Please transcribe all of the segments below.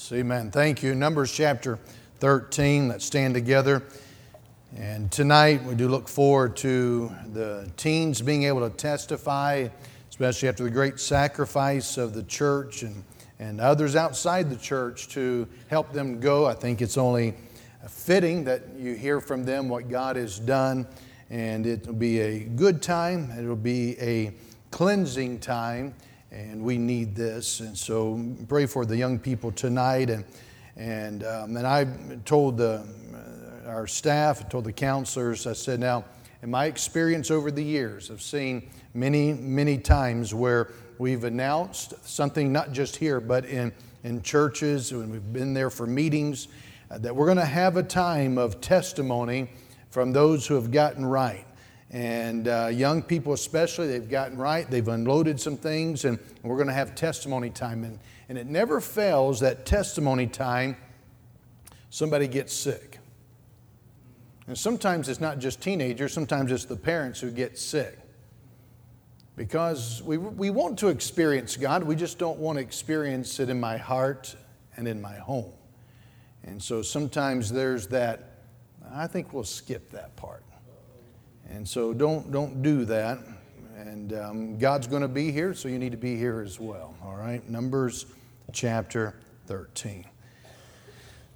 Yes, amen. Thank you. Numbers chapter 13. Let's stand together. And tonight we do look forward to the teens being able to testify, especially after the great sacrifice of the church and, and others outside the church to help them go. I think it's only fitting that you hear from them what God has done, and it will be a good time. It will be a cleansing time and we need this. And so pray for the young people tonight. And, and, um, and I told the, uh, our staff, I told the counselors, I said, now, in my experience over the years, I've seen many, many times where we've announced something, not just here, but in, in churches, when we've been there for meetings, uh, that we're going to have a time of testimony from those who have gotten right. And uh, young people, especially, they've gotten right. They've unloaded some things, and we're going to have testimony time. And, and it never fails that testimony time, somebody gets sick. And sometimes it's not just teenagers, sometimes it's the parents who get sick. Because we, we want to experience God, we just don't want to experience it in my heart and in my home. And so sometimes there's that, I think we'll skip that part. And so don't, don't do that. And um, God's going to be here, so you need to be here as well. All right? Numbers chapter 13.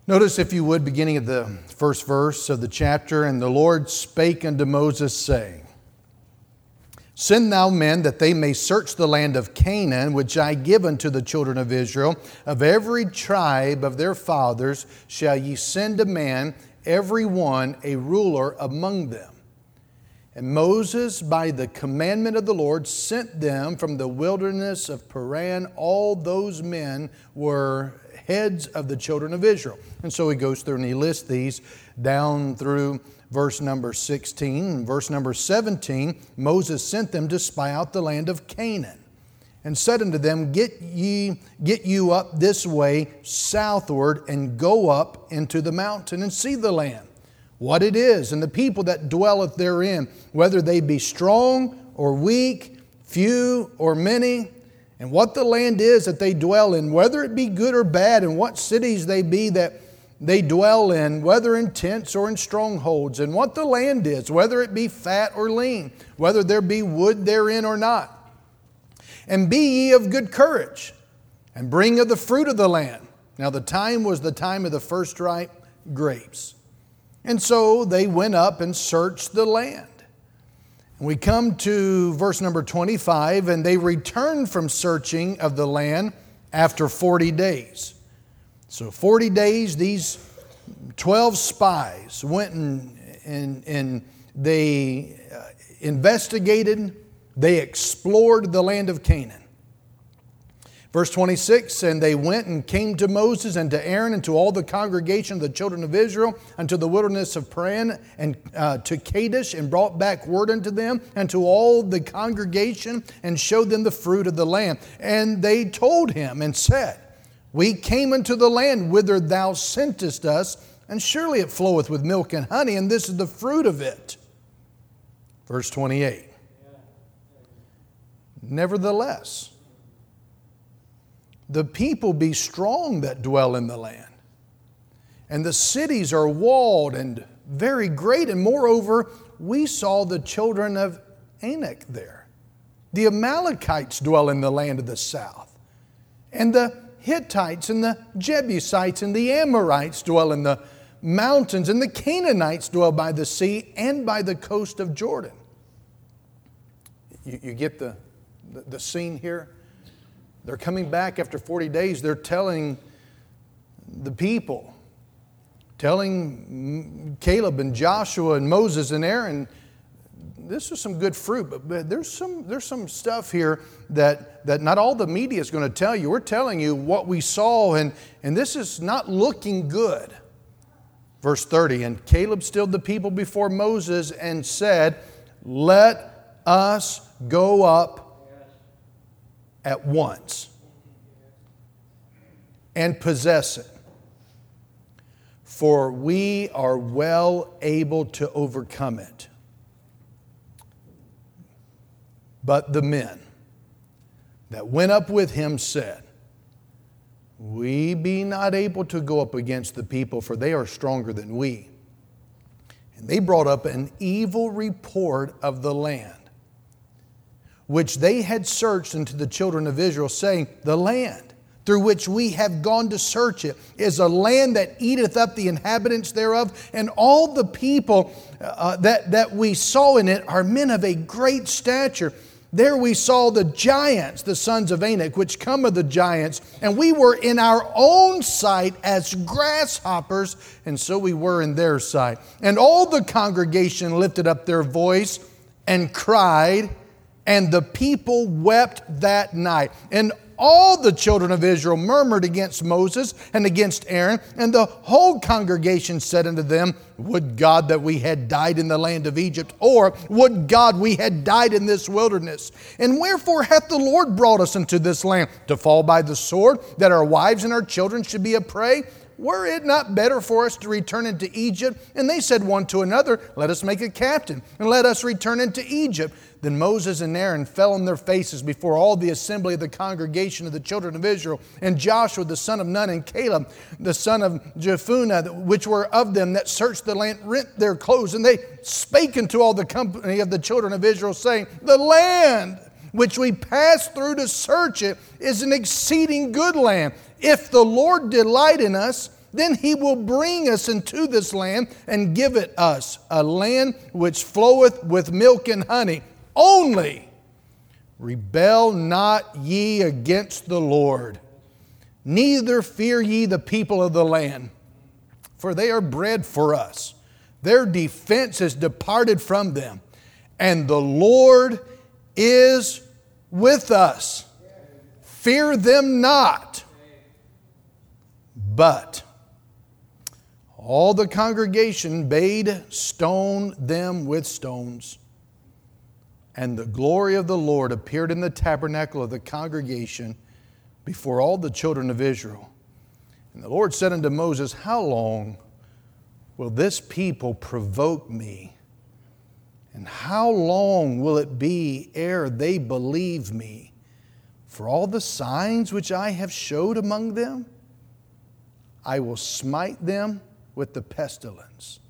Notice, if you would, beginning of the first verse of the chapter, and the Lord spake unto Moses, saying, Send thou men that they may search the land of Canaan, which I give unto the children of Israel. Of every tribe of their fathers shall ye send a man, every one a ruler among them. And Moses, by the commandment of the Lord, sent them from the wilderness of Paran. All those men were heads of the children of Israel. And so he goes through and he lists these down through verse number 16. verse number 17, Moses sent them to spy out the land of Canaan and said unto them, Get ye, get you up this way southward and go up into the mountain and see the land what it is, and the people that dwelleth therein, whether they be strong or weak, few or many, and what the land is that they dwell in, whether it be good or bad, and what cities they be that they dwell in, whether in tents or in strongholds, and what the land is, whether it be fat or lean, whether there be wood therein or not. And be ye of good courage, and bring of the fruit of the land. Now, the time was the time of the first ripe grapes. And so they went up and searched the land. We come to verse number 25, and they returned from searching of the land after 40 days. So, 40 days, these 12 spies went and, and, and they uh, investigated, they explored the land of Canaan. Verse 26 And they went and came to Moses and to Aaron and to all the congregation of the children of Israel unto the wilderness of Paran and uh, to Kadesh and brought back word unto them and to all the congregation and showed them the fruit of the land. And they told him and said, We came into the land whither thou sentest us, and surely it floweth with milk and honey, and this is the fruit of it. Verse 28. Nevertheless, the people be strong that dwell in the land. And the cities are walled and very great. And moreover, we saw the children of Anak there. The Amalekites dwell in the land of the south. And the Hittites and the Jebusites and the Amorites dwell in the mountains. And the Canaanites dwell by the sea and by the coast of Jordan. You, you get the, the, the scene here? They're coming back after 40 days. They're telling the people, telling Caleb and Joshua and Moses and Aaron, this is some good fruit, but there's some, there's some stuff here that, that not all the media is going to tell you. We're telling you what we saw, and, and this is not looking good. Verse 30 And Caleb stilled the people before Moses and said, Let us go up at once and possess it. For we are well able to overcome it. But the men that went up with him said, We be not able to go up against the people, for they are stronger than we. And they brought up an evil report of the land, which they had searched unto the children of Israel, saying, The land through which we have gone to search it is a land that eateth up the inhabitants thereof, and all the people uh, that, that we saw in it are men of a great stature. There we saw the giants, the sons of Anak, which come of the giants, and we were in our own sight as grasshoppers, and so we were in their sight. And all the congregation lifted up their voice and cried, and the people wept that night. And all the children of Israel murmured against Moses and against Aaron, and the whole congregation said unto them, Would God that we had died in the land of Egypt, or would God we had died in this wilderness? And wherefore hath the Lord brought us into this land? To fall by the sword, that our wives and our children should be a prey? Were it not better for us to return into Egypt? And they said one to another, Let us make a captain, and let us return into Egypt. Then Moses and Aaron fell on their faces before all the assembly of the congregation of the children of Israel. And Joshua the son of Nun and Caleb the son of Jephunneh, which were of them that searched the land, rent their clothes. And they spake unto all the company of the children of Israel, saying, The land which we passed through to search it is an exceeding good land. If the Lord delight in us, then he will bring us into this land and give it us, a land which floweth with milk and honey only. Rebel not ye against the Lord, neither fear ye the people of the land, for they are bread for us. Their defense is departed from them, and the Lord is with us. Fear them not. But all the congregation bade stone them with stones. And the glory of the Lord appeared in the tabernacle of the congregation before all the children of Israel. And the Lord said unto Moses, How long will this people provoke me? And how long will it be ere they believe me for all the signs which I have showed among them? I will smite them with the pestilence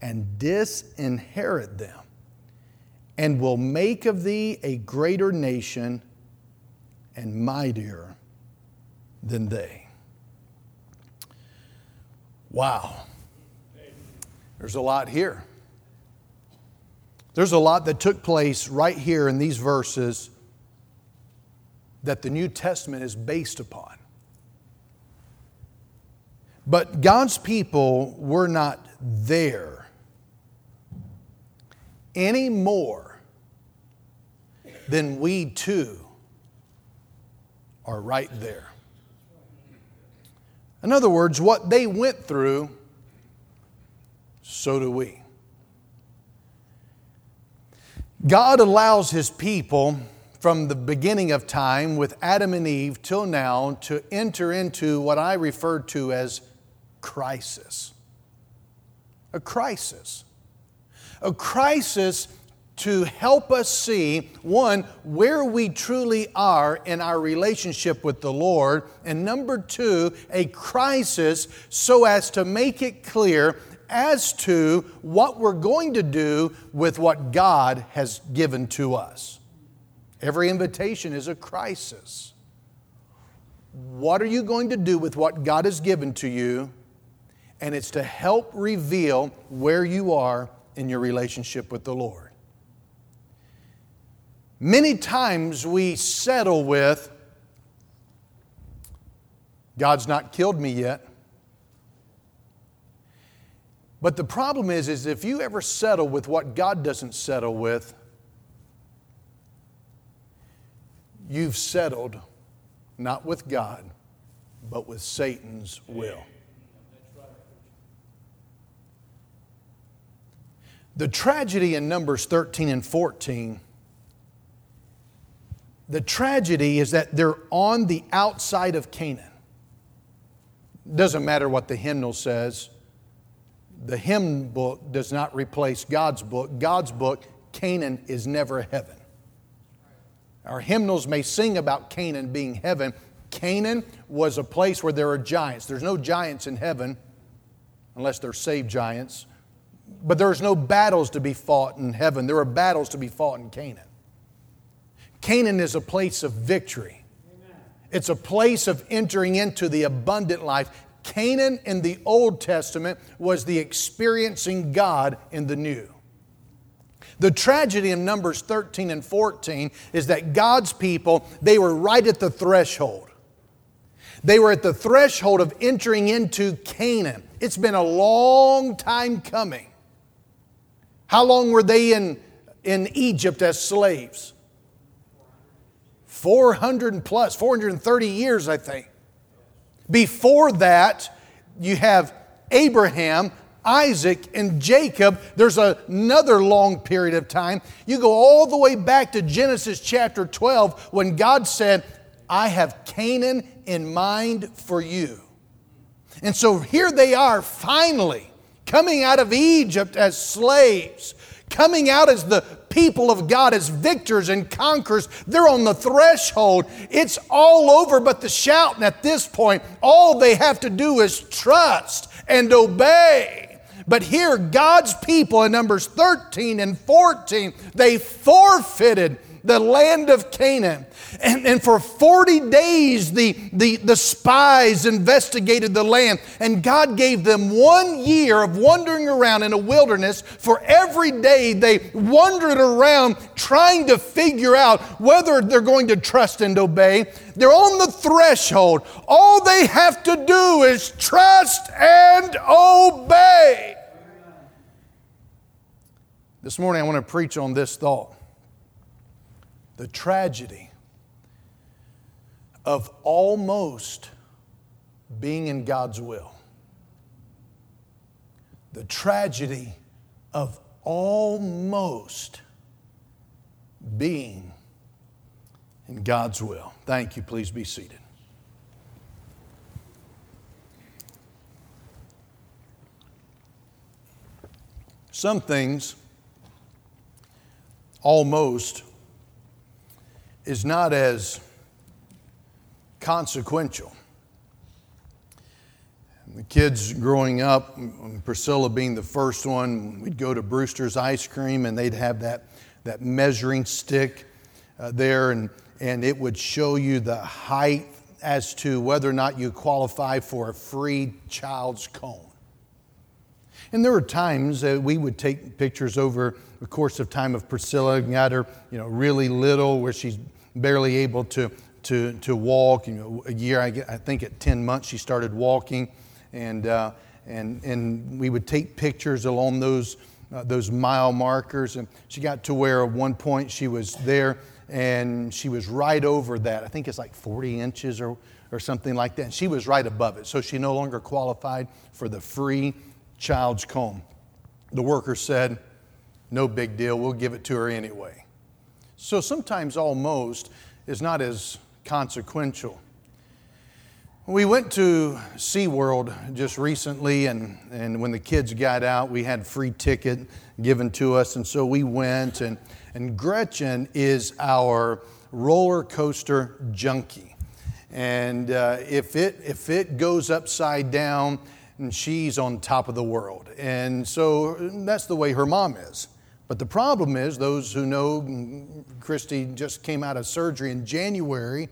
and disinherit them and will make of thee a greater nation and mightier than they. Wow. There's a lot here. There's a lot that took place right here in these verses that the New Testament is based upon. But God's people were not there any more than we too are right there. In other words, what they went through, so do we. God allows His people from the beginning of time with Adam and Eve till now to enter into what I refer to as crisis. A crisis a crisis to help us see one, where we truly are in our relationship with the Lord, and number two, a crisis so as to make it clear as to what we're going to do with what God has given to us. Every invitation is a crisis. What are you going to do with what God has given to you? And it's to help reveal where you are in your relationship with the Lord. Many times we settle with, God's not killed me yet. But the problem is, is if you ever settle with what God doesn't settle with, you've settled not with God, but with Satan's will. The tragedy in Numbers 13 and 14, the tragedy is that they're on the outside of Canaan. Doesn't matter what the hymnal says. The hymn book does not replace God's book. God's book, Canaan is never heaven. Our hymnals may sing about Canaan being heaven, Canaan was a place where there are giants. There's no giants in heaven unless they're saved giants. But there's no battles to be fought in heaven. There are battles to be fought in Canaan. Canaan is a place of victory. It's a place of entering into the abundant life. Canaan in the Old Testament was the experiencing God in the New. The tragedy in Numbers 13 and 14 is that God's people, they were right at the threshold. They were at the threshold of entering into Canaan. It's been a long time coming. How long were they in, in Egypt as slaves? 400 plus, 430 years, I think. Before that, you have Abraham, Isaac, and Jacob. There's another long period of time. You go all the way back to Genesis chapter 12 when God said, I have Canaan in mind for you. And so here they are finally coming out of Egypt as slaves, coming out as the people of God, as victors and conquerors. They're on the threshold. It's all over but the shouting at this point. All they have to do is trust and obey. But here, God's people in Numbers 13 and 14, they forfeited the land of Canaan. And, and for 40 days, the, the, the spies investigated the land, and God gave them one year of wandering around in a wilderness. For every day, they wandered around trying to figure out whether they're going to trust and obey. They're on the threshold. All they have to do is trust and obey. This morning, I want to preach on this thought the tragedy of almost being in God's will. The tragedy of almost being in God's will. Thank you. Please be seated. Some things almost is not as consequential. The kids growing up, Priscilla being the first one, we'd go to Brewster's Ice Cream and they'd have that, that measuring stick uh, there, and, and it would show you the height as to whether or not you qualify for a free child's cone. And there were times that we would take pictures over the course of time of Priscilla, got her, you know, really little, where she's barely able to, to, to walk. You know, a year, I, I think at 10 months, she started walking. And, uh, and, and we would take pictures along those, uh, those mile markers. And she got to where at one point she was there and she was right over that. I think it's like 40 inches or, or something like that. And she was right above it. So she no longer qualified for the free child's comb. The worker said, No big deal, we'll give it to her anyway. So sometimes almost is not as consequential. We went to SeaWorld just recently, and, and when the kids got out, we had free ticket given to us, and so we went. And, and Gretchen is our roller coaster junkie. And uh, if, it, if it goes upside down, and she's on top of the world. And so that's the way her mom is. But the problem is, those who know, Christy just came out of surgery in January,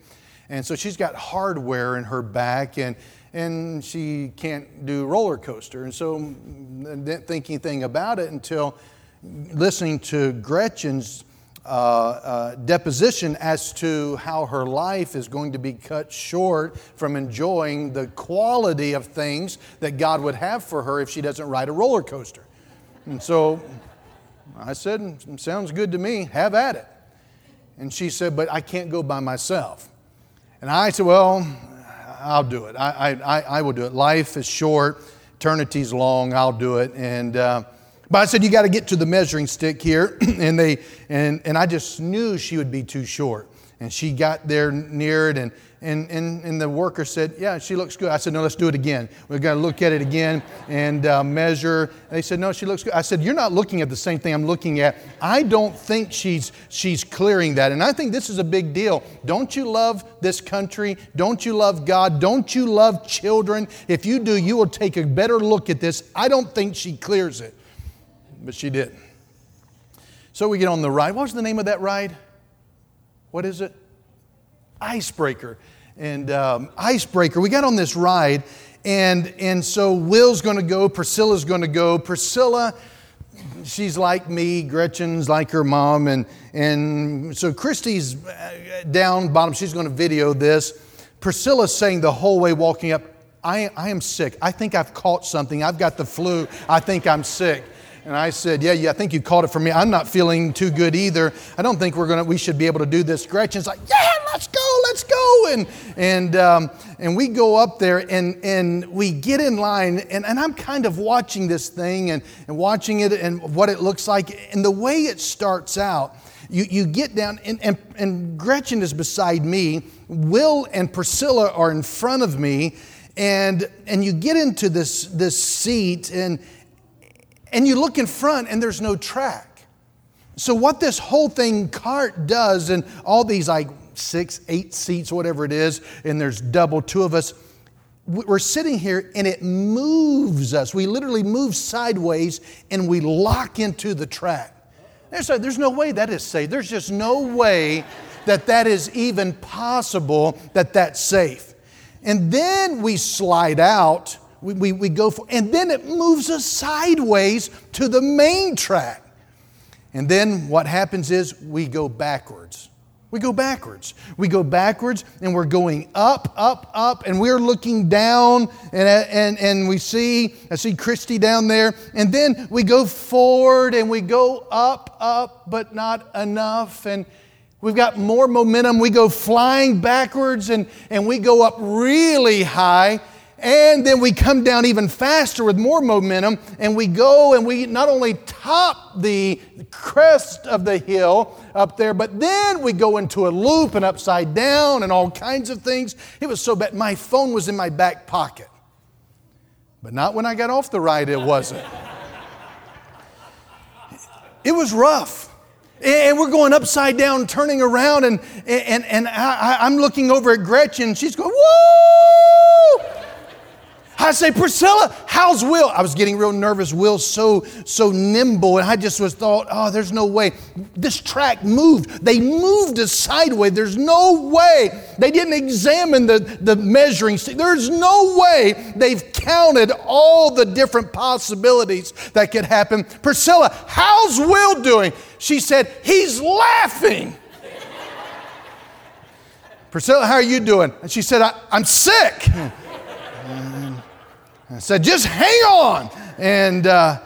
and so she's got hardware in her back, and, and she can't do roller coaster. And so, didn't think anything about it until listening to Gretchen's uh, uh, deposition as to how her life is going to be cut short from enjoying the quality of things that God would have for her if she doesn't ride a roller coaster. And so I said, Sounds good to me, have at it. And she said, But I can't go by myself. And I said, Well, I'll do it. I, I, I will do it. Life is short, eternity's long, I'll do it. And, uh, but I said, You got to get to the measuring stick here. and, they, and, and I just knew she would be too short. and she got there near it, and, and, and, and the worker said, Yeah, she looks good. I said, No, let's do it again. We've got to look at it again and uh, measure. They said, No, she looks good. I said, You're not looking at the same thing I'm looking at. I don't think she's, she's clearing that. And I think this is a big deal. Don't you love this country? Don't you love God? Don't you love children? If you do, you will take a better look at this. I don't think she clears it, but she did. So we get on the ride. What was the name of that ride? What is it? Icebreaker. And um, Icebreaker, we got on this ride, and, and so Will's gonna go, Priscilla's gonna go. Priscilla, she's like me, Gretchen's like her mom, and, and so Christy's uh, down bottom, she's gonna video this. Priscilla's saying the whole way walking up, I, I am sick. I think I've caught something. I've got the flu. I think I'm sick. And I said, yeah, yeah, I think you called it for me. I'm not feeling too good either. I don't think we're gonna, we should be able to do this. Gretchen's like, yeah, let's go, let's go. And, and, um, and we go up there and, and we get in line. And, and I'm kind of watching this thing and, and watching it and what it looks like. And the way it starts out, you, you get down, and, and, and Gretchen is beside me. Will and Priscilla are in front of me. And, and you get into this, this seat, and, and you look in front and there's no track. So, what this whole thing cart does, and all these like six, eight seats, whatever it is, and there's double two of us, we're sitting here and it moves us. We literally move sideways and we lock into the track. There's, a, there's no way that is safe. There's just no way that that is even possible that that's safe. And then we slide out we, we, we go for, and then it moves us sideways to the main track. And then what happens is we go backwards. We go backwards. We go backwards and we're going up, up, up, and we're looking down and, and, and we see, I see Christy down there. And then we go forward and we go up, up, but not enough. And we've got more momentum. We go flying backwards and, and we go up really high. And then we come down even faster with more momentum, and we go and we not only top the crest of the hill up there, but then we go into a loop and upside down and all kinds of things. It was so bad. My phone was in my back pocket. But not when I got off the ride, it wasn't. it was rough. And we're going upside down, turning around, and, and, and I, am looking over at Gretchen. She's going, Woo! I say, Priscilla, how's Will? I was getting real nervous. Will's so, so nimble. And I just was thought, oh, there's no way. This track moved. They moved us sideways. There's no way. They didn't examine the, the measuring stick. There's no way they've counted all the different possibilities that could happen. Priscilla, how's Will doing? She said, he's laughing. Priscilla, how are you doing? And she said, I, am sick. I said, just hang on. And uh,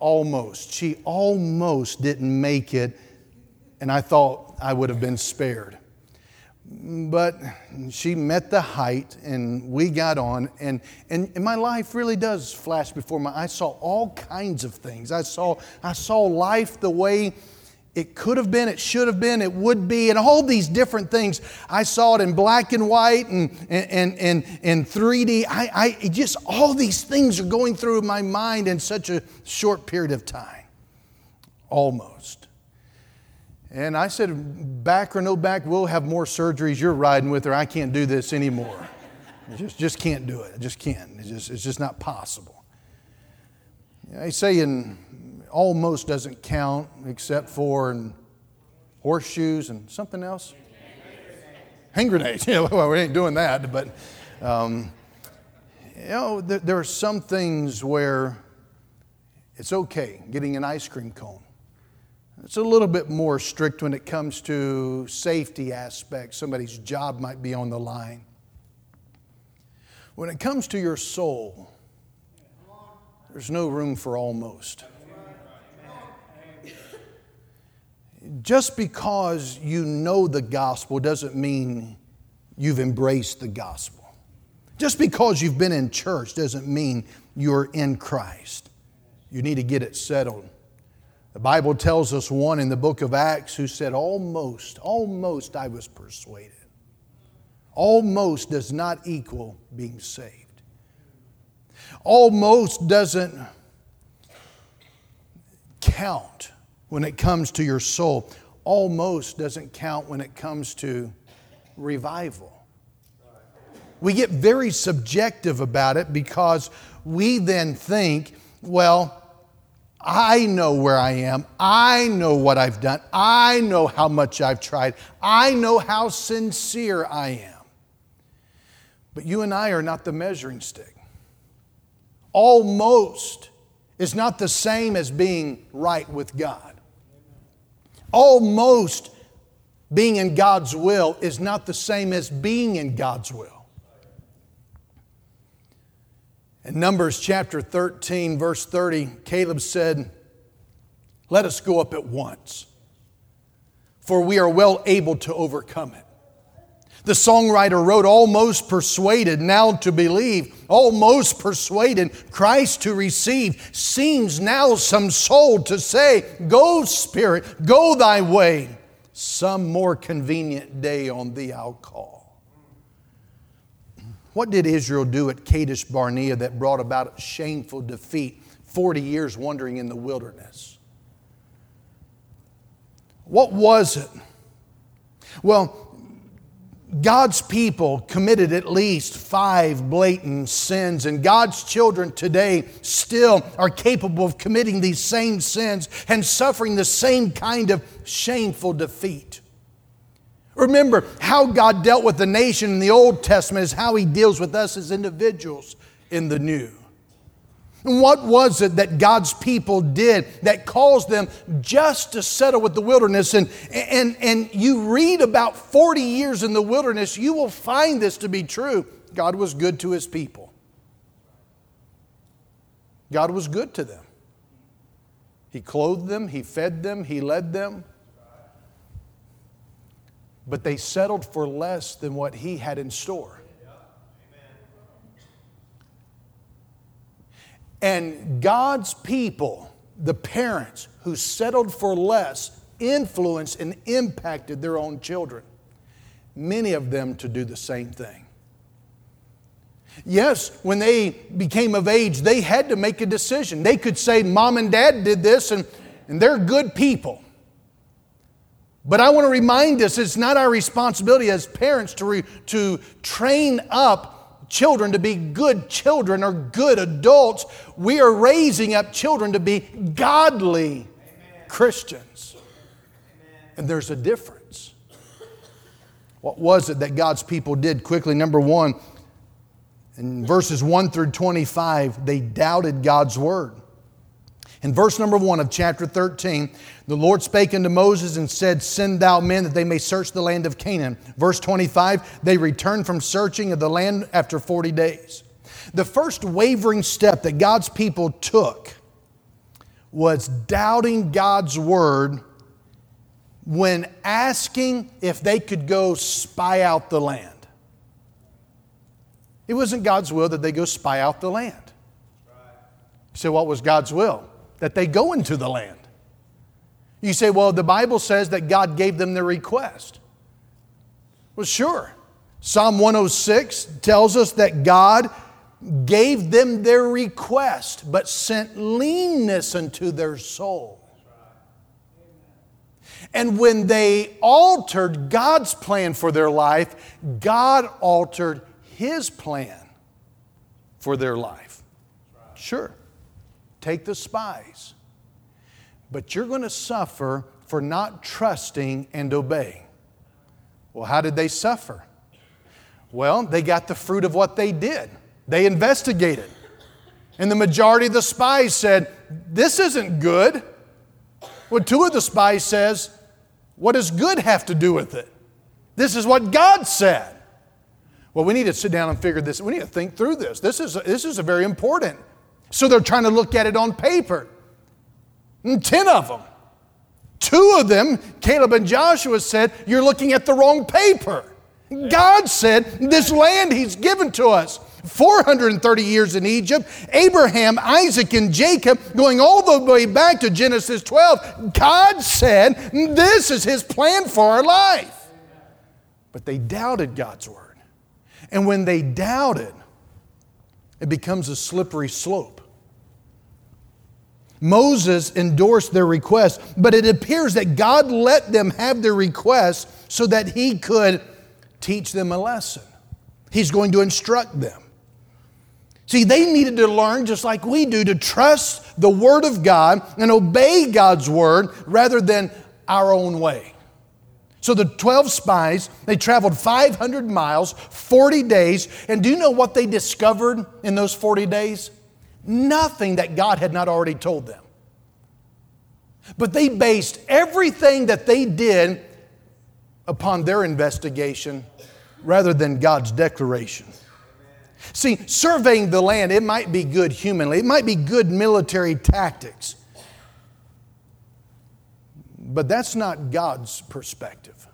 almost, she almost didn't make it, and I thought I would have been spared. But she met the height, and we got on, and, and, and my life really does flash before my I saw all kinds of things. I saw, I saw life the way it could have been, it should have been, it would be, and all these different things. I saw it in black and white and, and, and, and 3D. I, I, just all these things are going through my mind in such a short period of time. Almost. And I said, back or no back, we'll have more surgeries. You're riding with her. I can't do this anymore. I just, just can't do it. I just can't. It's just, it's just not possible. I say in almost doesn't count except for horseshoes and something else. Hand grenades. Yeah, well, we ain't doing that, but um, you know, there, there are some things where it's okay getting an ice cream cone. It's a little bit more strict when it comes to safety aspects. Somebody's job might be on the line. When it comes to your soul, there's no room for almost. Just because you know the gospel doesn't mean you've embraced the gospel. Just because you've been in church doesn't mean you're in Christ. You need to get it settled The Bible tells us one in the book of Acts who said, Almost, almost I was persuaded. Almost does not equal being saved. Almost doesn't count when it comes to your soul. Almost doesn't count when it comes to revival. We get very subjective about it because we then think, well, I know where I am. I know what I've done. I know how much I've tried. I know how sincere I am. But you and I are not the measuring stick. Almost is not the same as being right with God. Almost being in God's will is not the same as being in God's will. In Numbers chapter 13, verse 30, Caleb said, Let us go up at once, for we are well able to overcome it. The songwriter wrote, Almost persuaded now to believe, almost persuaded Christ to receive, seems now some soul to say, Go, Spirit, go thy way. Some more convenient day on thee I'll call. What did Israel do at Kadesh Barnea that brought about shameful defeat, 40 years wandering in the wilderness? What was it? Well, God's people committed at least five blatant sins, and God's children today still are capable of committing these same sins and suffering the same kind of shameful defeat. Remember, how God dealt with the nation in the Old Testament is how He deals with us as individuals in the New. And what was it that God's people did that caused them just to settle with the wilderness? And, and, and you read about 40 years in the wilderness, you will find this to be true. God was good to His people, God was good to them. He clothed them, He fed them, He led them but they settled for less than what he had in store. And God's people, the parents who settled for less, influenced and impacted their own children, many of them to do the same thing. Yes, when they became of age, they had to make a decision. They could say, Mom and Dad did this, and, and they're good people. But I want to remind us it's not our responsibility as parents to, re, to train up children to be good children or good adults. We are raising up children to be godly Amen. Christians. Amen. And there's a difference. What was it that God's people did quickly? Number one, in verses 1 through 25, they doubted God's word. In verse number one of chapter 13, the Lord spake unto Moses and said, Send thou men that they may search the land of Canaan. Verse 25, they returned from searching of the land after 40 days. The first wavering step that God's people took was doubting God's word when asking if they could go spy out the land. It wasn't God's will that they go spy out the land. So, what was God's will? that they go into the land. You say, well, the Bible says that God gave them their request. Well, sure. Psalm 106 tells us that God gave them their request, but sent leanness unto their soul. And when they altered God's plan for their life, God altered His plan for their life. Sure take the spies. But you're going to suffer for not trusting and obeying. Well, how did they suffer? Well, they got the fruit of what they did. They investigated. And the majority of the spies said, This isn't good. Well, two of the spies says, What does good have to do with it? This is what God said. Well, we need to sit down and figure this. We need to think through this. This is, this is a very important. So they're trying to look at it on paper. And 10 of them. Two of them, Caleb and Joshua said, You're looking at the wrong paper. God said, This land He's given to us 430 years in Egypt, Abraham, Isaac, and Jacob, going all the way back to Genesis 12. God said, This is His plan for our life. But they doubted God's word. And when they doubted, it becomes a slippery slope. Moses endorsed their request, but it appears that God let them have their request so that he could teach them a lesson. He's going to instruct them. See, they needed to learn, just like we do, to trust the Word of God and obey God's Word rather than our own way. So the 12 spies, they traveled 500 miles, 40 days, and do you know what they discovered in those 40 days? Nothing that God had not already told them. But they based everything that they did upon their investigation rather than God's declaration. See, surveying the land, it might be good humanly, it might be good military tactics, but that's not God's perspective.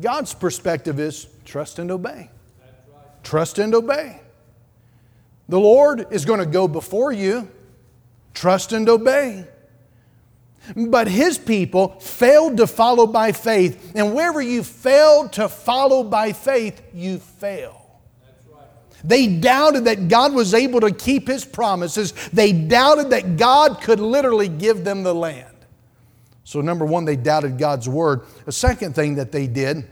God's perspective is trust and obey. Trust and obey. The Lord is going to go before you. Trust and obey. But his people failed to follow by faith. And wherever you fail to follow by faith, you fail. They doubted that God was able to keep his promises. They doubted that God could literally give them the land. So, number one, they doubted God's word. The second thing that they did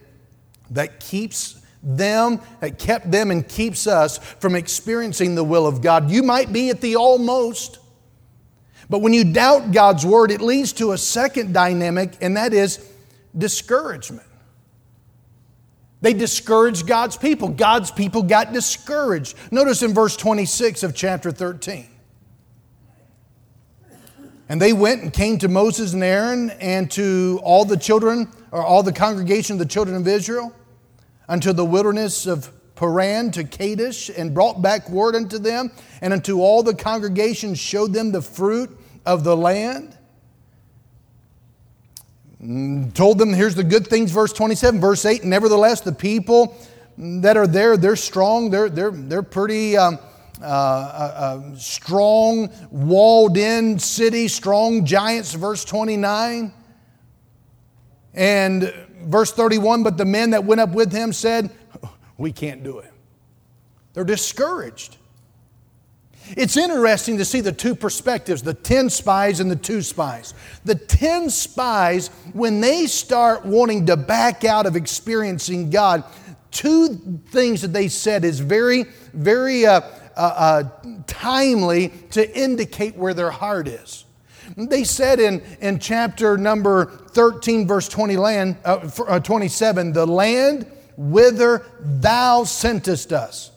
that keeps them, that kept them and keeps us from experiencing the will of God. You might be at the almost, but when you doubt God's word, it leads to a second dynamic, and that is discouragement. They discouraged God's people. God's people got discouraged. Notice in verse 26 of chapter 13. And they went and came to Moses and Aaron and to all the children, or all the congregation of the children of Israel unto the wilderness of Paran to Kadesh, and brought back word unto them, and unto all the congregation showed them the fruit of the land. Mm, told them, here's the good things, verse 27, verse 8. Nevertheless, the people that are there, they're strong, they're, they're, they're pretty. Um, uh, uh, uh, strong, walled in city, strong giants, verse 29. And verse 31 But the men that went up with him said, We can't do it. They're discouraged. It's interesting to see the two perspectives the 10 spies and the two spies. The 10 spies, when they start wanting to back out of experiencing God, two things that they said is very, very uh, uh, uh, timely to indicate where their heart is. They said in, in chapter number 13, verse 20 land, uh, uh 27, the land whither thou sentest us.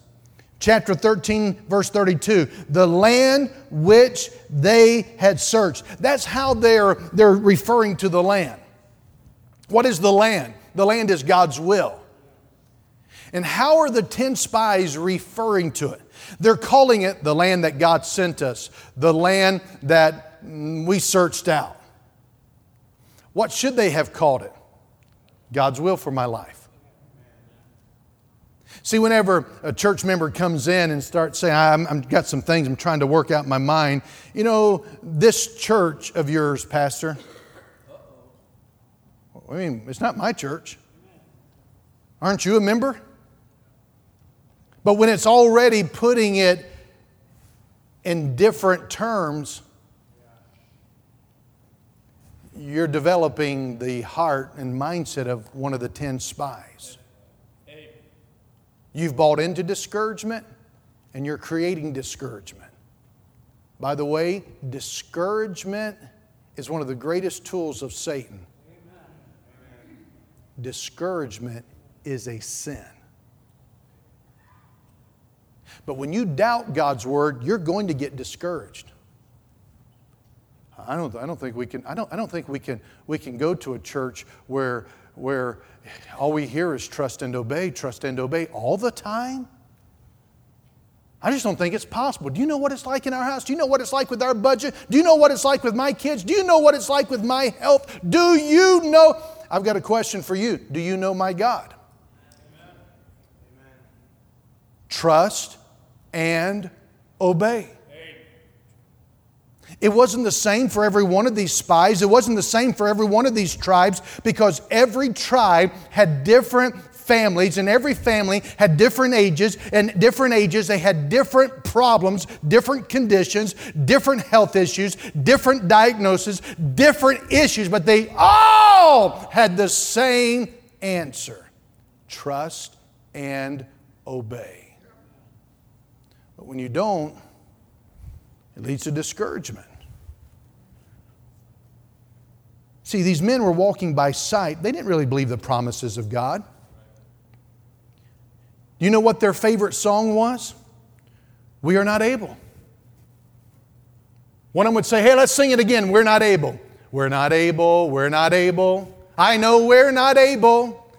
Chapter 13, verse 32, the land which they had searched. That's how they're, they're referring to the land. What is the land? The land is God's will. And how are the 10 spies referring to it? They're calling it the land that God sent us, the land that Mm, we searched out. What should they have called it? God's will for my life. See, whenever a church member comes in and starts saying, i have got some things I'm trying to work out in my mind, you know, this church of yours, Pastor, I mean, it's not my church. Aren't you a member? But when it's already putting it in different terms, you're developing the heart and mindset of one of the 10 spies. You've bought into discouragement and you're creating discouragement. By the way, discouragement is one of the greatest tools of Satan. Discouragement is a sin. But when you doubt God's word, you're going to get discouraged. I don't, I don't think we can, I don't, I don't think we can, we can go to a church where, where all we hear is trust and obey, trust and obey all the time. I just don't think it's possible. Do you know what it's like in our house? Do you know what it's like with our budget? Do you know what it's like with my kids? Do you know what it's like with my health? Do you know? I've got a question for you. Do you know my God? Amen. Trust and obey. It wasn't the same for every one of these spies. It wasn't the same for every one of these tribes because every tribe had different families, and every family had different ages, and different ages they had different problems, different conditions, different health issues, different diagnoses, different issues, but they all had the same answer trust and obey. But when you don't, it leads to discouragement. See, these men were walking by sight. They didn't really believe the promises of God. Do you know what their favorite song was? We are not able. One of them would say, Hey, let's sing it again. We're not able. We're not able. We're not able. I know we're not able.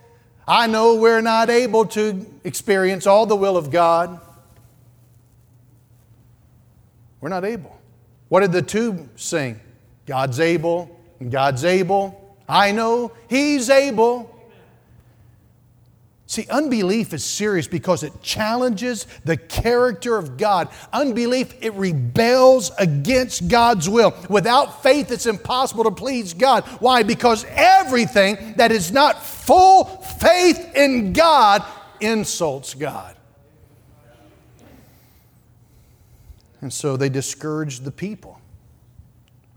I know we're not able to experience all the will of God. We're not able. What did the two sing? God's able, God's able. I know He's able. See, unbelief is serious because it challenges the character of God. Unbelief, it rebels against God's will. Without faith, it's impossible to please God. Why? Because everything that is not full faith in God insults God. And so they discouraged the people.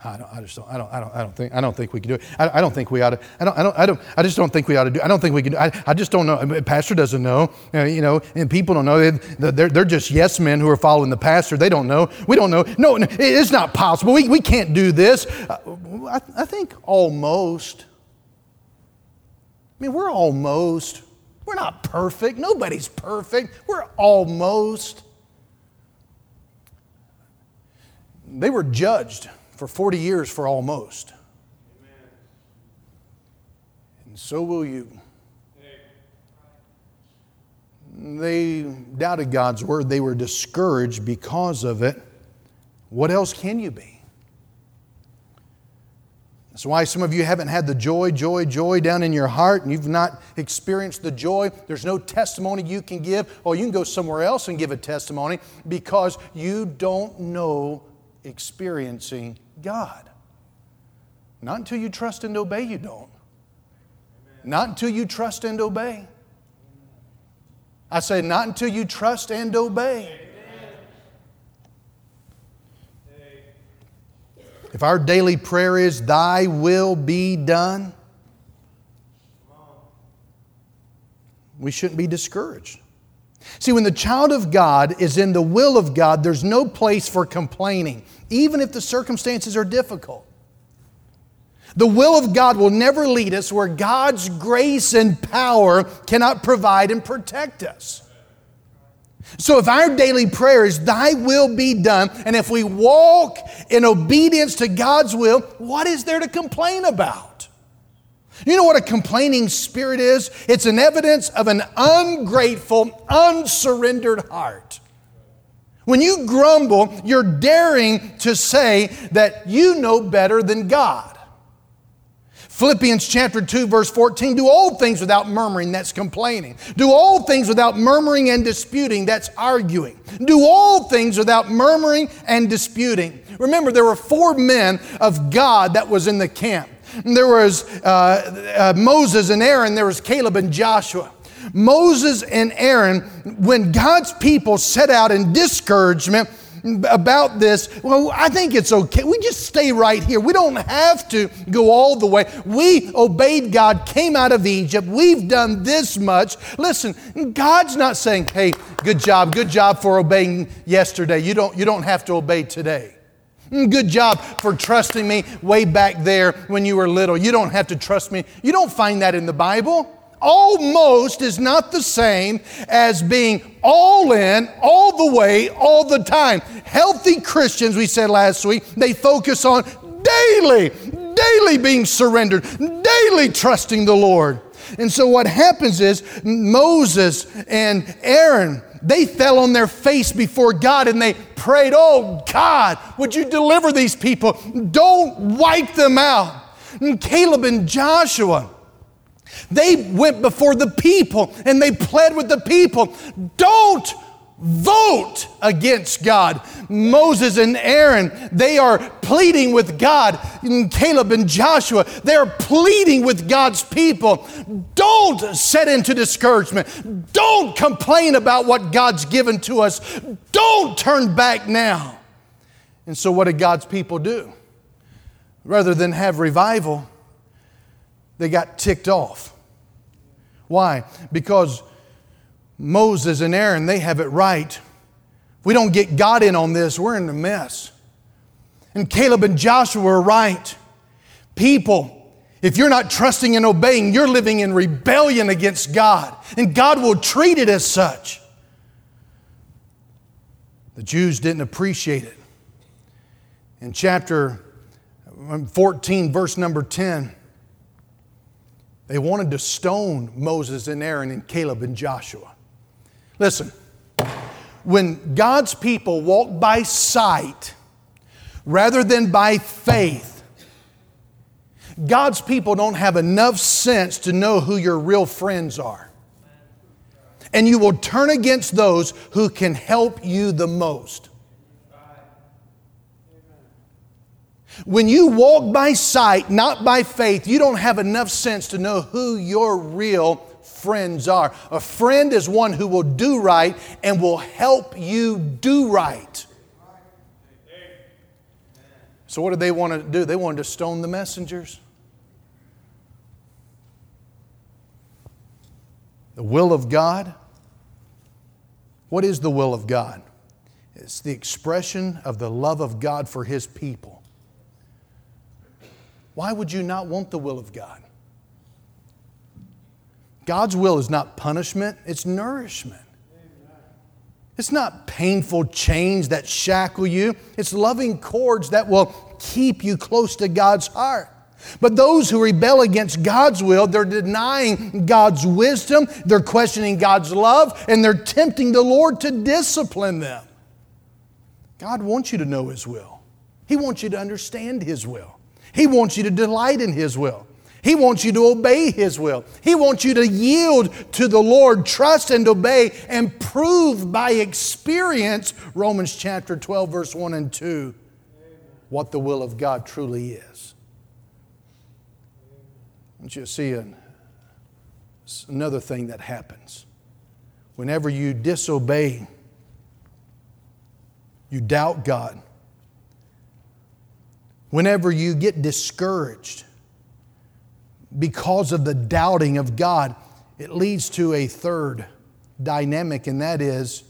I, don't, I just don't, I don't, I don't, I don't think, I don't think we can do it. I, I, don't think we ought to, I don't, I don't, I don't, I just don't think we ought to do I don't think we can do I, I just don't know. Pastor doesn't know, uh, you know, and people don't know. They're, they're just yes men who are following the pastor. They don't know. We don't know. No, it's not possible. We, we can't do this. Uh, I, I think almost. I mean, we're almost. We're not perfect. Nobody's perfect. We're almost. They were judged for 40 years for almost. Amen. And so will you. They doubted God's word. They were discouraged because of it. What else can you be? That's why some of you haven't had the joy, joy, joy down in your heart and you've not experienced the joy. There's no testimony you can give. Or you can go somewhere else and give a testimony because you don't know experiencing God. Not until you trust and obey, you don't. Not until you trust and obey. I say, not until you trust and obey. If our daily prayer is, Thy will be done, we shouldn't be discouraged. See, when the child of God is in the will of God, there's no place for complaining, even if the circumstances are difficult. The will of God will never lead us where God's grace and power cannot provide and protect us. So, if our daily prayer is, Thy will be done, and if we walk in obedience to God's will, what is there to complain about? You know what a complaining spirit is? It's an evidence of an ungrateful, unsurrendered heart. When you grumble, you're daring to say that you know better than God. Philippians chapter 2, verse 14 do all things without murmuring, that's complaining. Do all things without murmuring and disputing, that's arguing. Do all things without murmuring and disputing. Remember, there were four men of God that was in the camp. There was uh, uh, Moses and Aaron, there was Caleb and Joshua. Moses and Aaron, when God's people set out in discouragement, about this, well, I think it's okay. We just stay right here. We don't have to go all the way. We obeyed God, came out of Egypt. We've done this much. Listen, God's not saying, hey, good job, good job for obeying yesterday. You don't, you don't have to obey today. Mm, good job for trusting me way back there when you were little. You don't have to trust me. You don't find that in the Bible. Almost is not the same as being all in, all the way, all the time. Healthy Christians, we said last week, they focus on daily, daily being surrendered, daily trusting the Lord. And so what happens is Moses and Aaron, they fell on their face before God and they prayed, Oh God, would you deliver these people? Don't wipe them out. And Caleb and Joshua, they went before the people and they pled with the people, Don't vote against God. Moses and Aaron, they are pleading with God. And Caleb and Joshua, they're pleading with God's people. Don't set into discouragement. Don't complain about what God's given to us. Don't turn back now. And so, what did God's people do? Rather than have revival, they got ticked off. Why? Because Moses and Aaron, they have it right. If we don't get God in on this, we're in a mess. And Caleb and Joshua are right. People, if you're not trusting and obeying, you're living in rebellion against God, and God will treat it as such. The Jews didn't appreciate it. In chapter um, 14, verse number 10, they wanted to stone Moses and Aaron and Caleb and Joshua. Listen, when God's people walk by sight rather than by faith, God's people don't have enough sense to know who your real friends are. And you will turn against those who can help you the most. When you walk by sight, not by faith, you don't have enough sense to know who your real friends are. A friend is one who will do right and will help you do right. So, what did they want to do? They wanted to stone the messengers. The will of God. What is the will of God? It's the expression of the love of God for His people. Why would you not want the will of God? God's will is not punishment, it's nourishment. It's not painful chains that shackle you, it's loving cords that will keep you close to God's heart. But those who rebel against God's will, they're denying God's wisdom, they're questioning God's love, and they're tempting the Lord to discipline them. God wants you to know His will, He wants you to understand His will. He wants you to delight in His will. He wants you to obey His will. He wants you to yield to the Lord, trust and obey, and prove by experience, Romans chapter 12, verse 1 and 2, what the will of God truly is. I want you to see an, another thing that happens. Whenever you disobey, you doubt God, Whenever you get discouraged because of the doubting of God, it leads to a third dynamic, and that is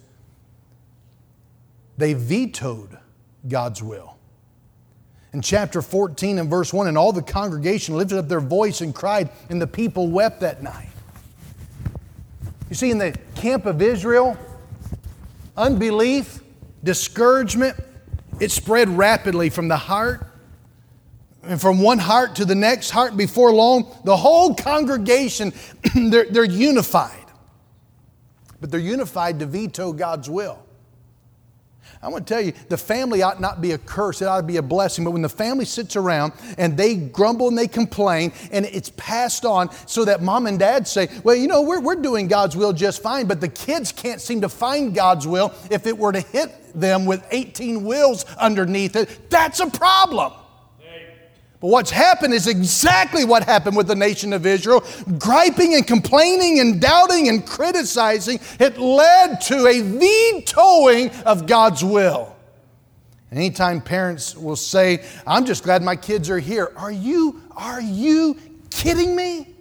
they vetoed God's will. In chapter 14 and verse 1, and all the congregation lifted up their voice and cried, and the people wept that night. You see, in the camp of Israel, unbelief, discouragement, it spread rapidly from the heart and from one heart to the next heart before long, the whole congregation, they're, they're unified. But they're unified to veto God's will. I want to tell you, the family ought not be a curse, it ought to be a blessing. But when the family sits around and they grumble and they complain, and it's passed on so that mom and dad say, Well, you know, we're, we're doing God's will just fine, but the kids can't seem to find God's will if it were to hit them with 18 wills underneath it, that's a problem. But what's happened is exactly what happened with the nation of Israel. Griping and complaining and doubting and criticizing, it led to a vetoing of God's will. anytime parents will say, I'm just glad my kids are here, are you, are you kidding me?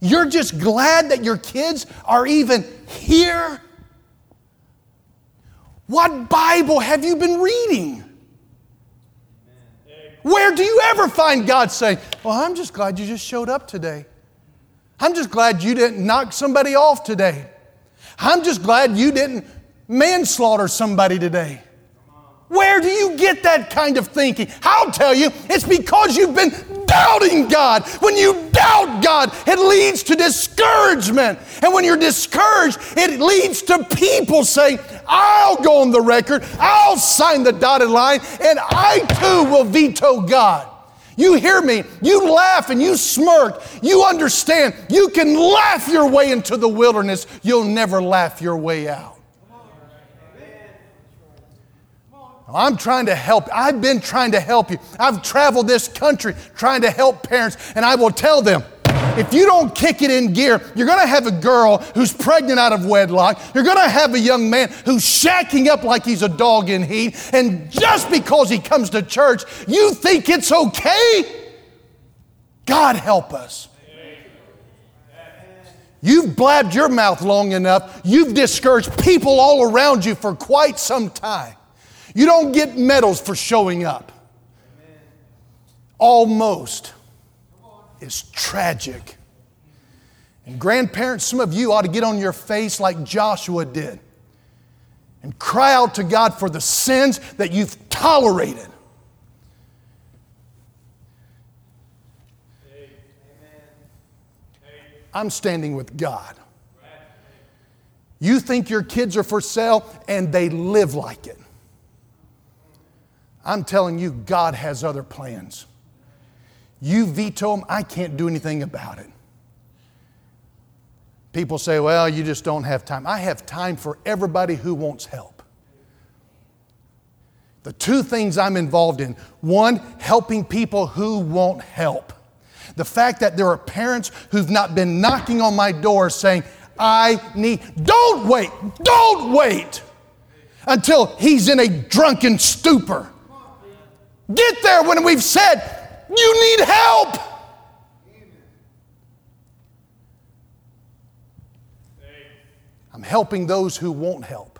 You're just glad that your kids are even here? What Bible have you been reading? Where do you ever find God saying, Well, I'm just glad you just showed up today. I'm just glad you didn't knock somebody off today. I'm just glad you didn't manslaughter somebody today. Where do you get that kind of thinking? I'll tell you, it's because you've been doubting God. When you doubt God, it leads to discouragement. And when you're discouraged, it leads to people saying, I'll go on the record, I'll sign the dotted line, and I too will veto God. You hear me, you laugh and you smirk, you understand, you can laugh your way into the wilderness, you'll never laugh your way out. I'm trying to help. I've been trying to help you. I've traveled this country trying to help parents, and I will tell them if you don't kick it in gear, you're going to have a girl who's pregnant out of wedlock. You're going to have a young man who's shacking up like he's a dog in heat. And just because he comes to church, you think it's okay? God help us. You've blabbed your mouth long enough. You've discouraged people all around you for quite some time. You don't get medals for showing up. Almost is tragic. And grandparents, some of you ought to get on your face like Joshua did and cry out to God for the sins that you've tolerated. I'm standing with God. You think your kids are for sale and they live like it. I'm telling you, God has other plans. You veto them, I can't do anything about it. People say, well, you just don't have time. I have time for everybody who wants help. The two things I'm involved in one, helping people who want help. The fact that there are parents who've not been knocking on my door saying, I need, don't wait, don't wait until he's in a drunken stupor. Get there when we've said, you need help. I'm helping those who won't help.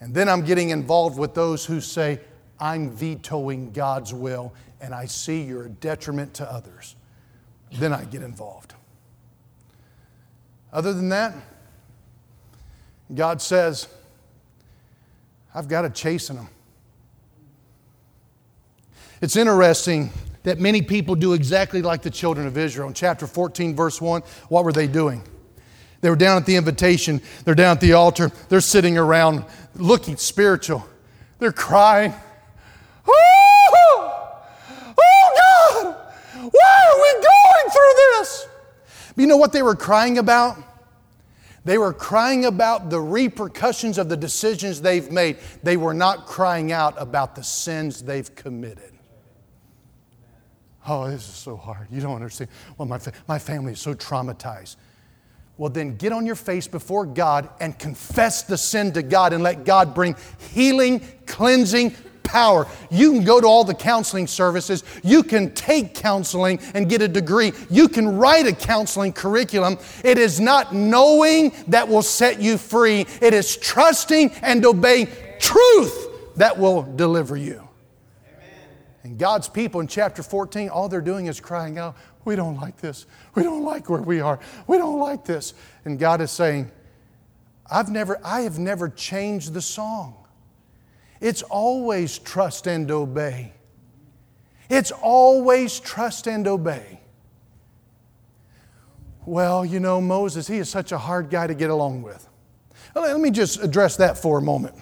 And then I'm getting involved with those who say, I'm vetoing God's will and I see you're a detriment to others. Then I get involved. Other than that, God says, I've got to chasten them. It's interesting that many people do exactly like the children of Israel. In chapter 14, verse 1, what were they doing? They were down at the invitation, they're down at the altar, they're sitting around looking spiritual. They're crying. Oh, oh God, why are we going through this? But you know what they were crying about? They were crying about the repercussions of the decisions they've made. They were not crying out about the sins they've committed. Oh, this is so hard. You don't understand. Well, my, fa- my family is so traumatized. Well, then get on your face before God and confess the sin to God and let God bring healing, cleansing power. You can go to all the counseling services. You can take counseling and get a degree. You can write a counseling curriculum. It is not knowing that will set you free, it is trusting and obeying truth that will deliver you. And God's people in chapter 14, all they're doing is crying out, We don't like this. We don't like where we are. We don't like this. And God is saying, I've never, I have never changed the song. It's always trust and obey. It's always trust and obey. Well, you know, Moses, he is such a hard guy to get along with. Let me just address that for a moment.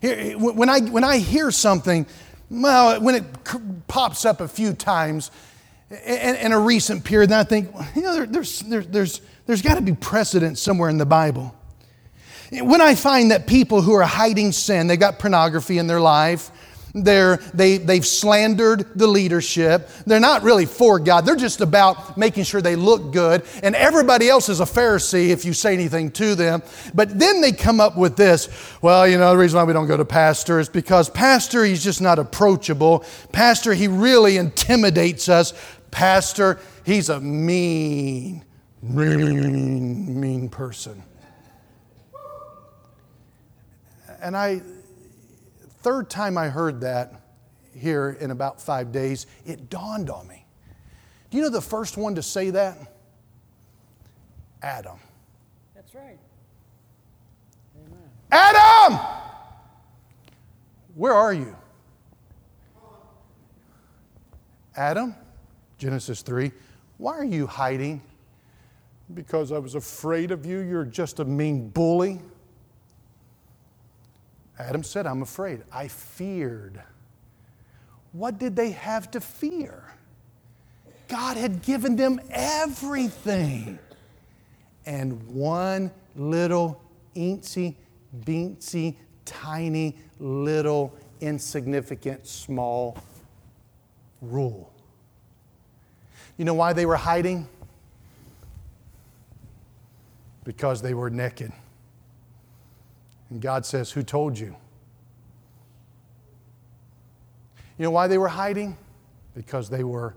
Here, when, I, when I hear something well, when it pops up a few times in, a recent period, then I think, you know, there, there's, there, there's, there's got to be precedent somewhere in the Bible. When I find that people who are hiding sin, they got pornography in their life, they're, they, they've slandered the leadership. They're not really for God. They're just about making sure they look good. And everybody else is a Pharisee if you say anything to them. But then they come up with this well, you know, the reason why we don't go to pastor is because pastor, he's just not approachable. Pastor, he really intimidates us. Pastor, he's a mean, mean, mean person. And I, third time I heard that here in about five days, it dawned on me. Do you know the first one to say that? Adam. That's right. Amen. Adam! Where are you? Adam, Genesis 3, why are you hiding? Because I was afraid of you. You're just a mean bully. Adam said, I'm afraid. I feared. What did they have to fear? God had given them everything. And one little eensy, beensy, tiny, little, insignificant, small rule. You know why they were hiding? Because they were naked. And God says, Who told you? You know why they were hiding? Because they were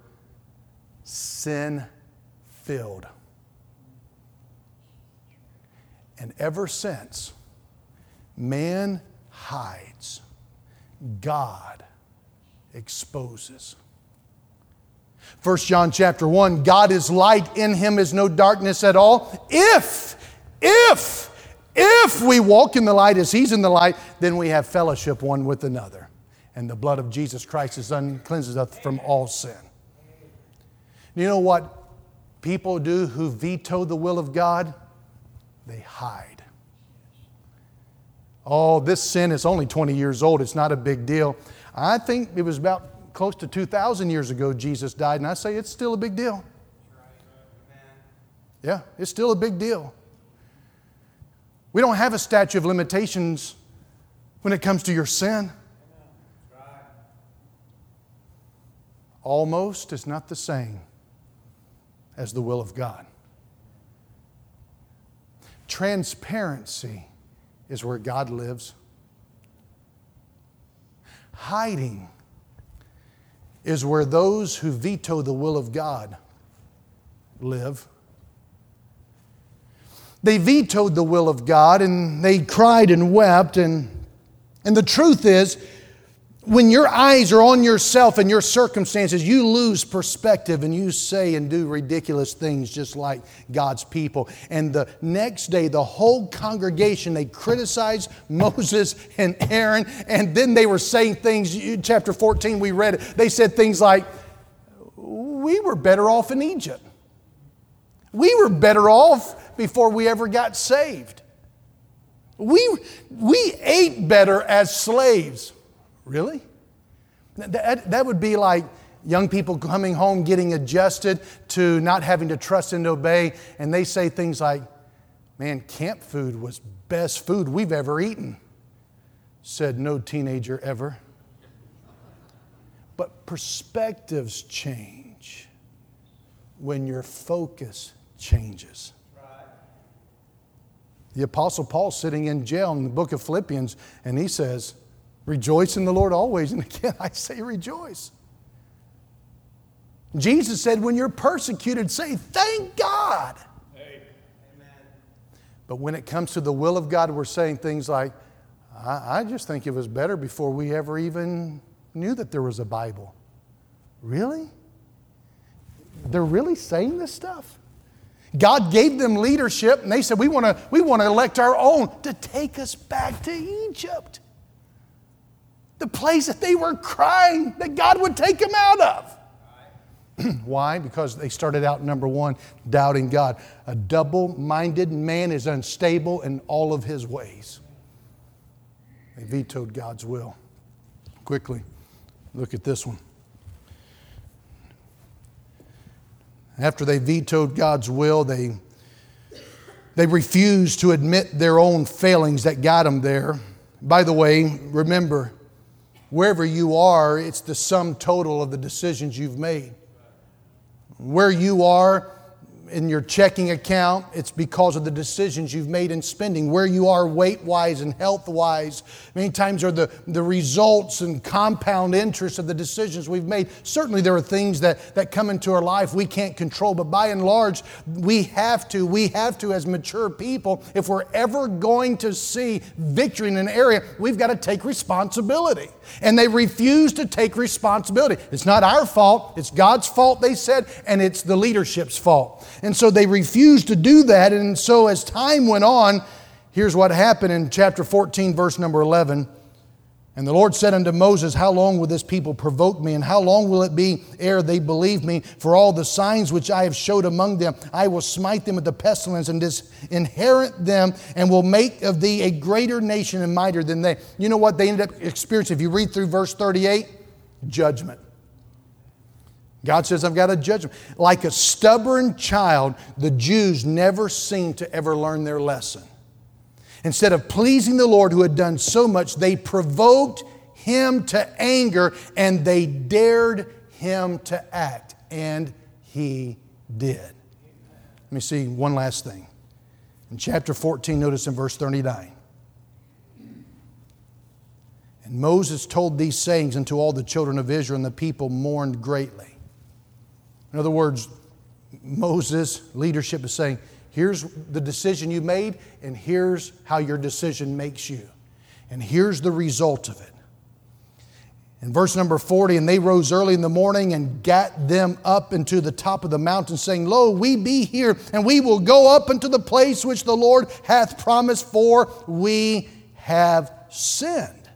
sin filled. And ever since, man hides, God exposes. 1 John chapter 1 God is light, in him is no darkness at all. If, if, if we walk in the light as he's in the light, then we have fellowship one with another. And the blood of Jesus Christ is un- cleanses us from all sin. You know what people do who veto the will of God? They hide. Oh, this sin is only 20 years old. It's not a big deal. I think it was about close to 2,000 years ago Jesus died, and I say it's still a big deal. Yeah, it's still a big deal. We don't have a statute of limitations when it comes to your sin. Almost is not the same as the will of God. Transparency is where God lives. Hiding is where those who veto the will of God live. They vetoed the will of God and they cried and wept. And, and the truth is, when your eyes are on yourself and your circumstances, you lose perspective and you say and do ridiculous things just like God's people. And the next day, the whole congregation, they criticized Moses and Aaron, and then they were saying things, chapter 14, we read it, they said things like, We were better off in Egypt. We were better off before we ever got saved. We, we ate better as slaves. Really? That, that would be like young people coming home getting adjusted to not having to trust and obey, and they say things like, Man, camp food was best food we've ever eaten, said no teenager ever. But perspectives change when your focus changes. The Apostle Paul sitting in jail in the book of Philippians, and he says, Rejoice in the Lord always. And again, I say rejoice. Jesus said, when you're persecuted, say, Thank God. Amen. But when it comes to the will of God, we're saying things like, I, I just think it was better before we ever even knew that there was a Bible. Really? They're really saying this stuff? God gave them leadership, and they said, We want to we want to elect our own to take us back to Egypt the place that they were crying that God would take them out of. Why? Because they started out, number one, doubting God. A double minded man is unstable in all of his ways. They vetoed God's will. Quickly, look at this one. After they vetoed God's will, they, they refused to admit their own failings that got them there. By the way, remember, Wherever you are, it's the sum total of the decisions you've made. Where you are, in your checking account, it's because of the decisions you've made in spending. Where you are weight wise and health wise, many times are the, the results and compound interest of the decisions we've made. Certainly, there are things that, that come into our life we can't control, but by and large, we have to. We have to, as mature people, if we're ever going to see victory in an area, we've got to take responsibility. And they refuse to take responsibility. It's not our fault, it's God's fault, they said, and it's the leadership's fault. And so they refused to do that. And so as time went on, here's what happened in chapter 14, verse number 11. And the Lord said unto Moses, How long will this people provoke me? And how long will it be ere they believe me? For all the signs which I have showed among them, I will smite them with the pestilence and disinherit them, and will make of thee a greater nation and mightier than they. You know what they ended up experiencing? If you read through verse 38, judgment. God says, I've got a judgment. Like a stubborn child, the Jews never seem to ever learn their lesson. Instead of pleasing the Lord who had done so much, they provoked him to anger and they dared him to act. And he did. Let me see one last thing. In chapter 14, notice in verse 39. And Moses told these sayings unto all the children of Israel, and the people mourned greatly. In other words, Moses' leadership is saying, Here's the decision you made, and here's how your decision makes you. And here's the result of it. In verse number 40, and they rose early in the morning and gat them up into the top of the mountain, saying, Lo, we be here, and we will go up into the place which the Lord hath promised, for we have sinned.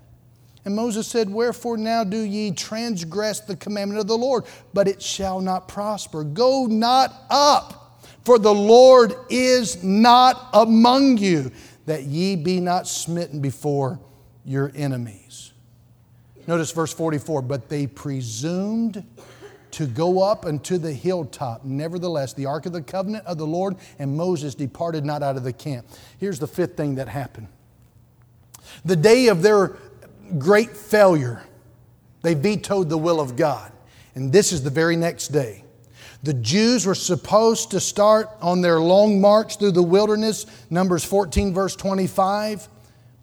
And Moses said, Wherefore now do ye transgress the commandment of the Lord? But it shall not prosper. Go not up for the Lord is not among you, that ye be not smitten before your enemies. Notice verse 44 But they presumed to go up unto the hilltop. Nevertheless, the ark of the covenant of the Lord and Moses departed not out of the camp. Here's the fifth thing that happened. The day of their great failure, they vetoed the will of God. And this is the very next day. The Jews were supposed to start on their long march through the wilderness, Numbers 14, verse 25,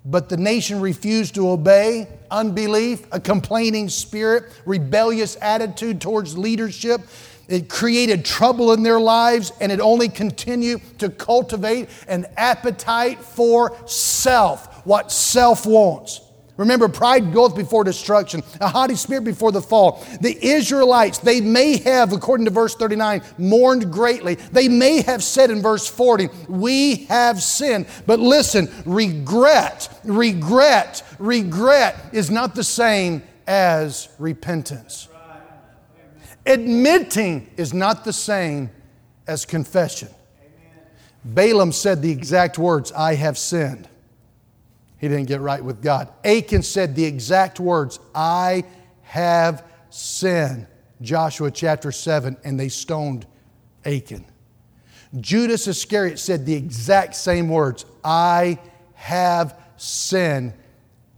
but the nation refused to obey. Unbelief, a complaining spirit, rebellious attitude towards leadership. It created trouble in their lives and it only continued to cultivate an appetite for self, what self wants. Remember, pride goeth before destruction, a haughty spirit before the fall. The Israelites, they may have, according to verse 39, mourned greatly. They may have said in verse 40, We have sinned. But listen, regret, regret, regret is not the same as repentance. Admitting is not the same as confession. Balaam said the exact words, I have sinned. He didn't get right with God. Achan said the exact words, I have sinned. Joshua chapter 7, and they stoned Achan. Judas Iscariot said the exact same words, I have sinned.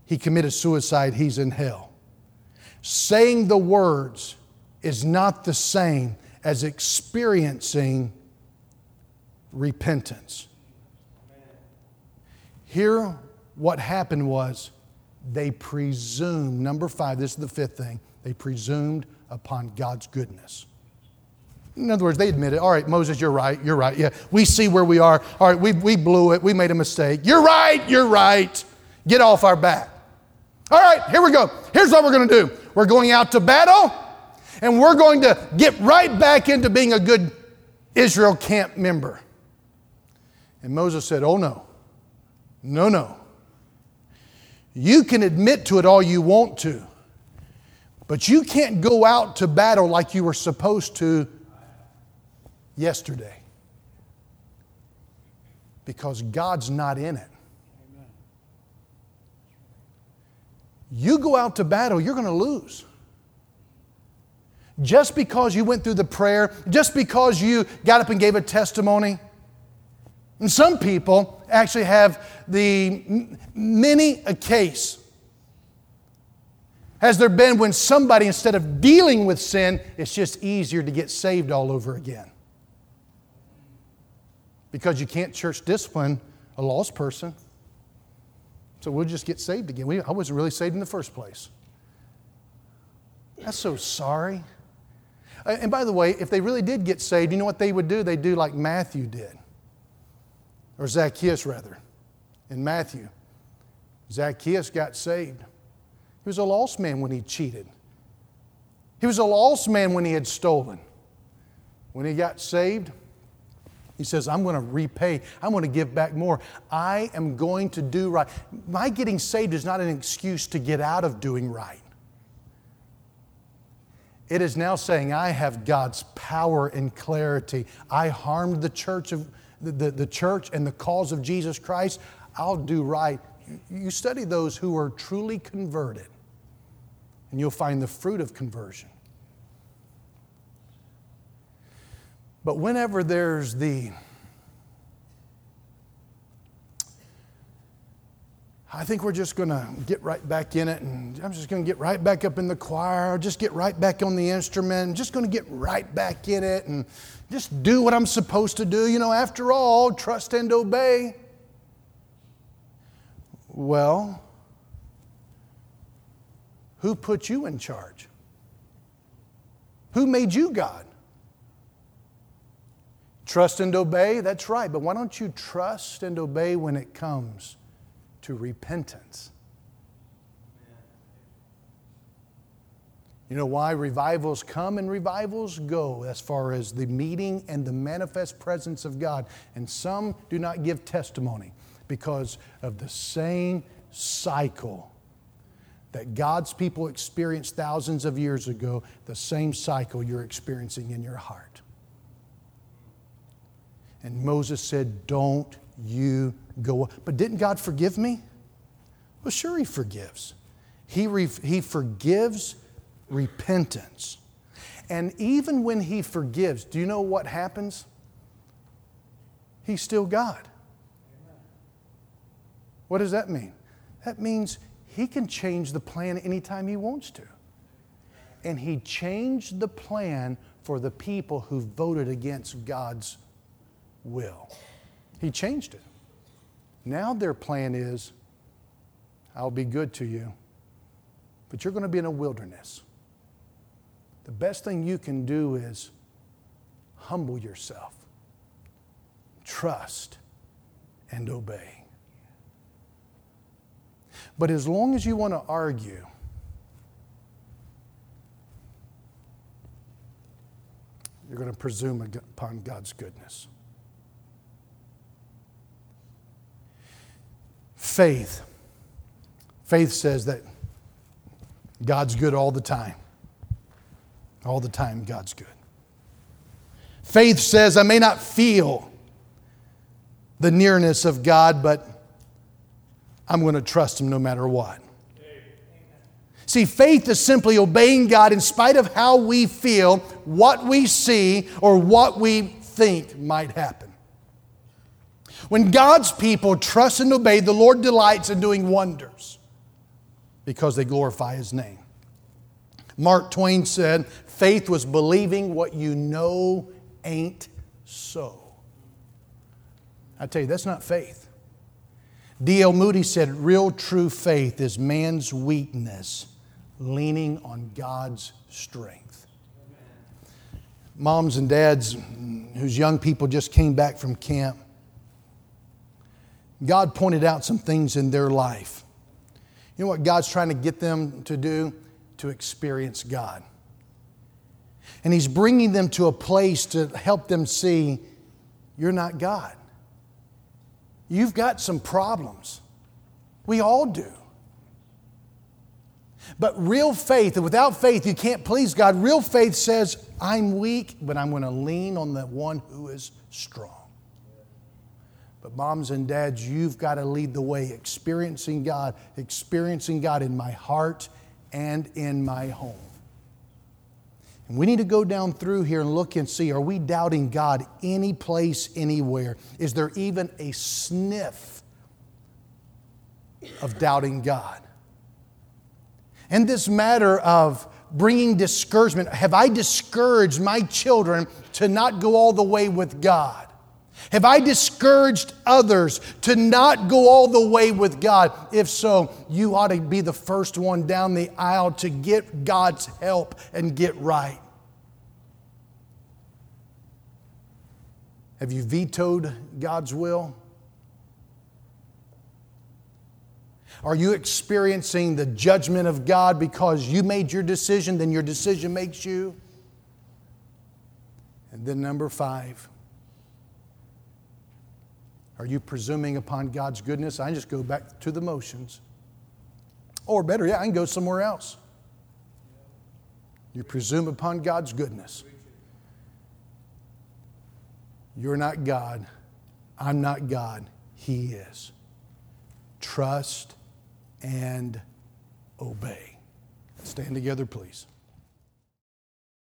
He committed suicide, he's in hell. Saying the words is not the same as experiencing repentance. Here what happened was they presumed, number five, this is the fifth thing, they presumed upon God's goodness. In other words, they admitted, all right, Moses, you're right, you're right. Yeah, we see where we are. All right, we, we blew it, we made a mistake. You're right, you're right. Get off our back. All right, here we go. Here's what we're going to do we're going out to battle, and we're going to get right back into being a good Israel camp member. And Moses said, oh no, no, no. You can admit to it all you want to, but you can't go out to battle like you were supposed to yesterday because God's not in it. You go out to battle, you're going to lose. Just because you went through the prayer, just because you got up and gave a testimony, and some people actually have the many a case has there been when somebody, instead of dealing with sin, it's just easier to get saved all over again? Because you can't church discipline a lost person. So we'll just get saved again. We, I wasn't really saved in the first place. That's so sorry. Uh, and by the way, if they really did get saved, you know what they would do? They'd do like Matthew did or Zacchaeus rather, in Matthew. Zacchaeus got saved. He was a lost man when he cheated. He was a lost man when he had stolen. When he got saved, he says, I'm going to repay. I'm going to give back more. I am going to do right. My getting saved is not an excuse to get out of doing right. It is now saying, I have God's power and clarity. I harmed the church of the, the, the church and the cause of Jesus Christ, I'll do right. You study those who are truly converted, and you'll find the fruit of conversion. But whenever there's the I think we're just going to get right back in it, and I'm just going to get right back up in the choir, just get right back on the instrument, just going to get right back in it, and just do what I'm supposed to do. You know, after all, trust and obey. Well, who put you in charge? Who made you God? Trust and obey, that's right, but why don't you trust and obey when it comes to repentance? You know why revivals come and revivals go as far as the meeting and the manifest presence of God. And some do not give testimony because of the same cycle that God's people experienced thousands of years ago, the same cycle you're experiencing in your heart. And Moses said, Don't you go. But didn't God forgive me? Well, sure, He forgives. He, re- he forgives repentance. And even when He forgives, do you know what happens? He's still God. What does that mean? That means He can change the plan anytime He wants to. And He changed the plan for the people who voted against God's will. He changed it. Now their plan is I'll be good to you, but you're going to be in a wilderness the best thing you can do is humble yourself, trust, and obey. But as long as you want to argue, you're going to presume upon God's goodness. Faith. Faith says that God's good all the time. All the time, God's good. Faith says, I may not feel the nearness of God, but I'm going to trust Him no matter what. See, faith is simply obeying God in spite of how we feel, what we see, or what we think might happen. When God's people trust and obey, the Lord delights in doing wonders because they glorify His name. Mark Twain said, Faith was believing what you know ain't so. I tell you, that's not faith. D.L. Moody said, Real true faith is man's weakness leaning on God's strength. Moms and dads whose young people just came back from camp, God pointed out some things in their life. You know what God's trying to get them to do? To experience God. And He's bringing them to a place to help them see you're not God. You've got some problems. We all do. But real faith, and without faith, you can't please God. Real faith says, I'm weak, but I'm going to lean on the one who is strong. But moms and dads, you've got to lead the way, experiencing God, experiencing God in my heart and in my home. And we need to go down through here and look and see are we doubting God any place, anywhere? Is there even a sniff of doubting God? And this matter of bringing discouragement, have I discouraged my children to not go all the way with God? Have I discouraged others to not go all the way with God? If so, you ought to be the first one down the aisle to get God's help and get right. Have you vetoed God's will? Are you experiencing the judgment of God because you made your decision, then your decision makes you? And then, number five, are you presuming upon God's goodness? I just go back to the motions. Or better yet, I can go somewhere else. You presume upon God's goodness. You're not God. I'm not God. He is. Trust and obey. Stand together, please.